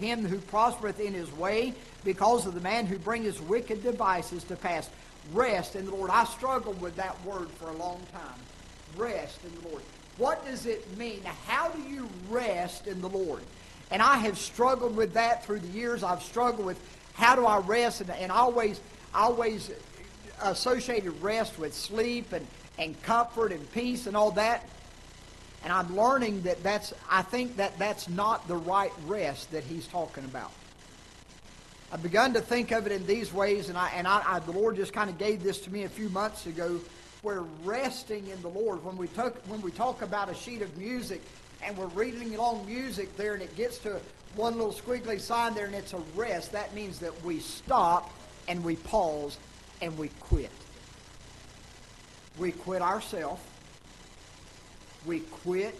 him who prospereth in his way, because of the man who bringeth wicked devices to pass. Rest in the Lord. I struggled with that word for a long time. Rest in the Lord. What does it mean? How do you rest in the Lord? And I have struggled with that through the years. I've struggled with how do I rest, and, and always, always associated rest with sleep and, and comfort and peace and all that. And I'm learning that that's, I think that that's not the right rest that he's talking about. I've begun to think of it in these ways, and, I, and I, I, the Lord just kind of gave this to me a few months ago, where resting in the Lord, when we, took, when we talk about a sheet of music and we're reading along music there and it gets to one little squiggly sign there and it's a rest, that means that we stop and we pause and we quit. We quit ourselves we quit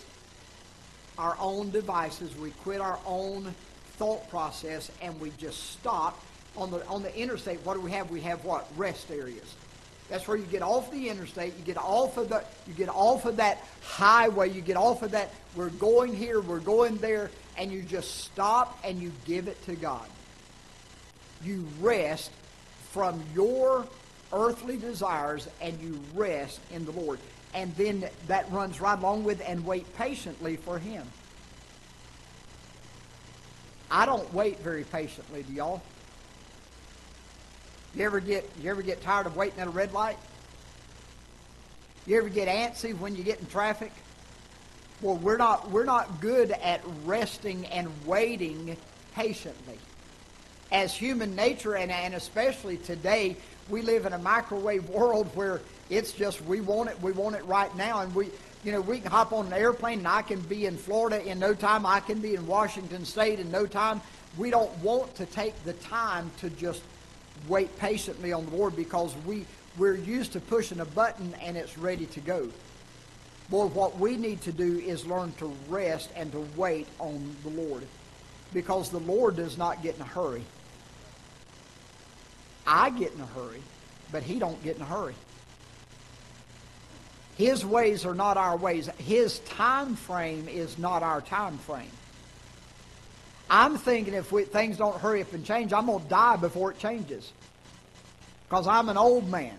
our own devices, we quit our own thought process, and we just stop. On the, on the interstate, what do we have? We have what? Rest areas. That's where you get off the interstate, you get off of the you get off of that highway, you get off of that we're going here, we're going there, and you just stop and you give it to God. You rest from your earthly desires and you rest in the Lord and then that runs right along with and wait patiently for him. I don't wait very patiently, do y'all? You ever get you ever get tired of waiting at a red light? You ever get antsy when you get in traffic? Well, we're not we're not good at resting and waiting patiently. As human nature and, and especially today, we live in a microwave world where it's just we want it, we want it right now, and we, you know, we can hop on an airplane and I can be in Florida in no time. I can be in Washington State in no time. We don't want to take the time to just wait patiently on the Lord because we we're used to pushing a button and it's ready to go. Boy, what we need to do is learn to rest and to wait on the Lord because the Lord does not get in a hurry. I get in a hurry, but he don't get in a hurry. His ways are not our ways. His time frame is not our time frame. I'm thinking if we, things don't hurry up and change, I'm going to die before it changes. Because I'm an old man.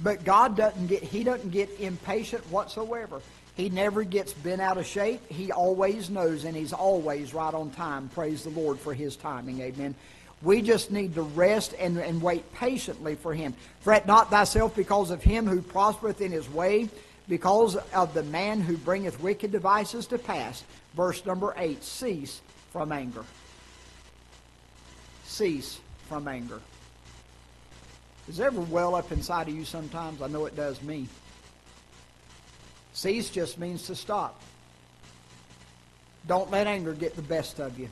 But God doesn't get, He doesn't get impatient whatsoever. He never gets bent out of shape. He always knows, and He's always right on time. Praise the Lord for His timing. Amen. We just need to rest and, and wait patiently for him. Fret not thyself because of him who prospereth in his way, because of the man who bringeth wicked devices to pass. Verse number 8 Cease from anger. Cease from anger. Does it ever well up inside of you sometimes? I know it does me. Cease just means to stop. Don't let anger get the best of you.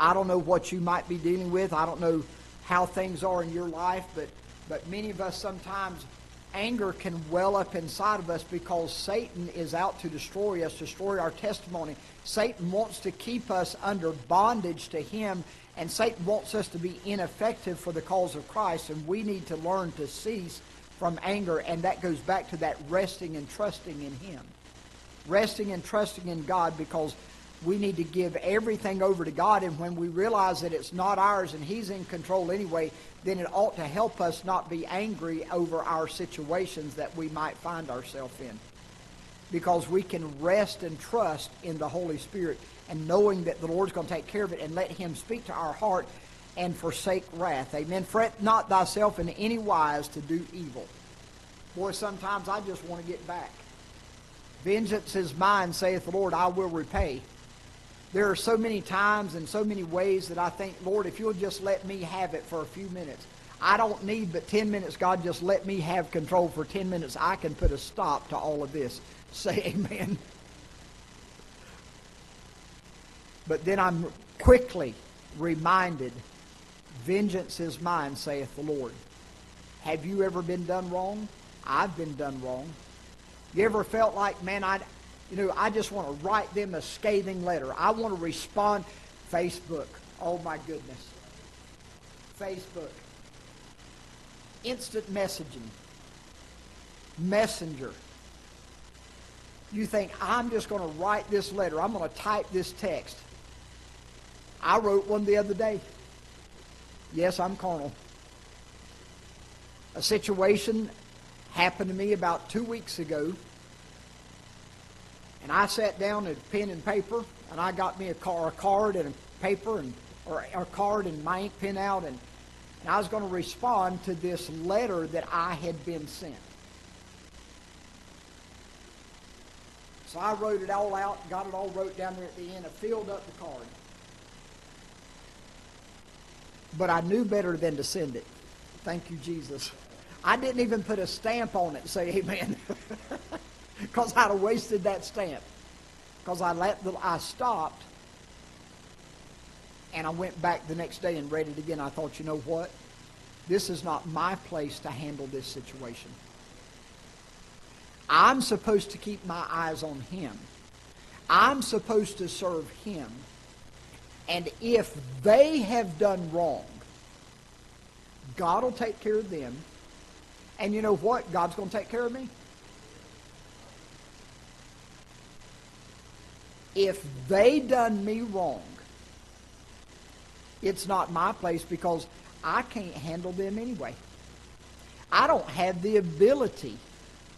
I don't know what you might be dealing with. I don't know how things are in your life, but, but many of us sometimes anger can well up inside of us because Satan is out to destroy us, destroy our testimony. Satan wants to keep us under bondage to him, and Satan wants us to be ineffective for the cause of Christ, and we need to learn to cease from anger, and that goes back to that resting and trusting in him. Resting and trusting in God because we need to give everything over to God. And when we realize that it's not ours and He's in control anyway, then it ought to help us not be angry over our situations that we might find ourselves in. Because we can rest and trust in the Holy Spirit and knowing that the Lord's going to take care of it and let Him speak to our heart and forsake wrath. Amen. Fret not thyself in any wise to do evil. Boy, sometimes I just want to get back. Vengeance is mine, saith the Lord, I will repay there are so many times and so many ways that I think, Lord, if you'll just let me have it for a few minutes. I don't need but 10 minutes. God, just let me have control for 10 minutes. I can put a stop to all of this. Say amen. But then I'm quickly reminded, vengeance is mine, saith the Lord. Have you ever been done wrong? I've been done wrong. You ever felt like, man, I, you know, I just want to write them a scathing letter. I want to respond. Facebook. Oh, my goodness. Facebook. Instant messaging. Messenger. You think, I'm just going to write this letter. I'm going to type this text. I wrote one the other day. Yes, I'm carnal. A situation happened to me about two weeks ago. And I sat down at pen and paper, and I got me a, car, a card and a paper, and or a card and my ink pen out, and, and I was going to respond to this letter that I had been sent. So I wrote it all out, got it all wrote down there at the end, and filled up the card. But I knew better than to send it. Thank you, Jesus. I didn't even put a stamp on it say amen. Because I'd have wasted that stamp. Because I let the, I stopped and I went back the next day and read it again. I thought, you know what? This is not my place to handle this situation. I'm supposed to keep my eyes on Him. I'm supposed to serve Him. And if they have done wrong, God will take care of them. And you know what? God's going to take care of me. If they done me wrong, it's not my place because I can't handle them anyway. I don't have the ability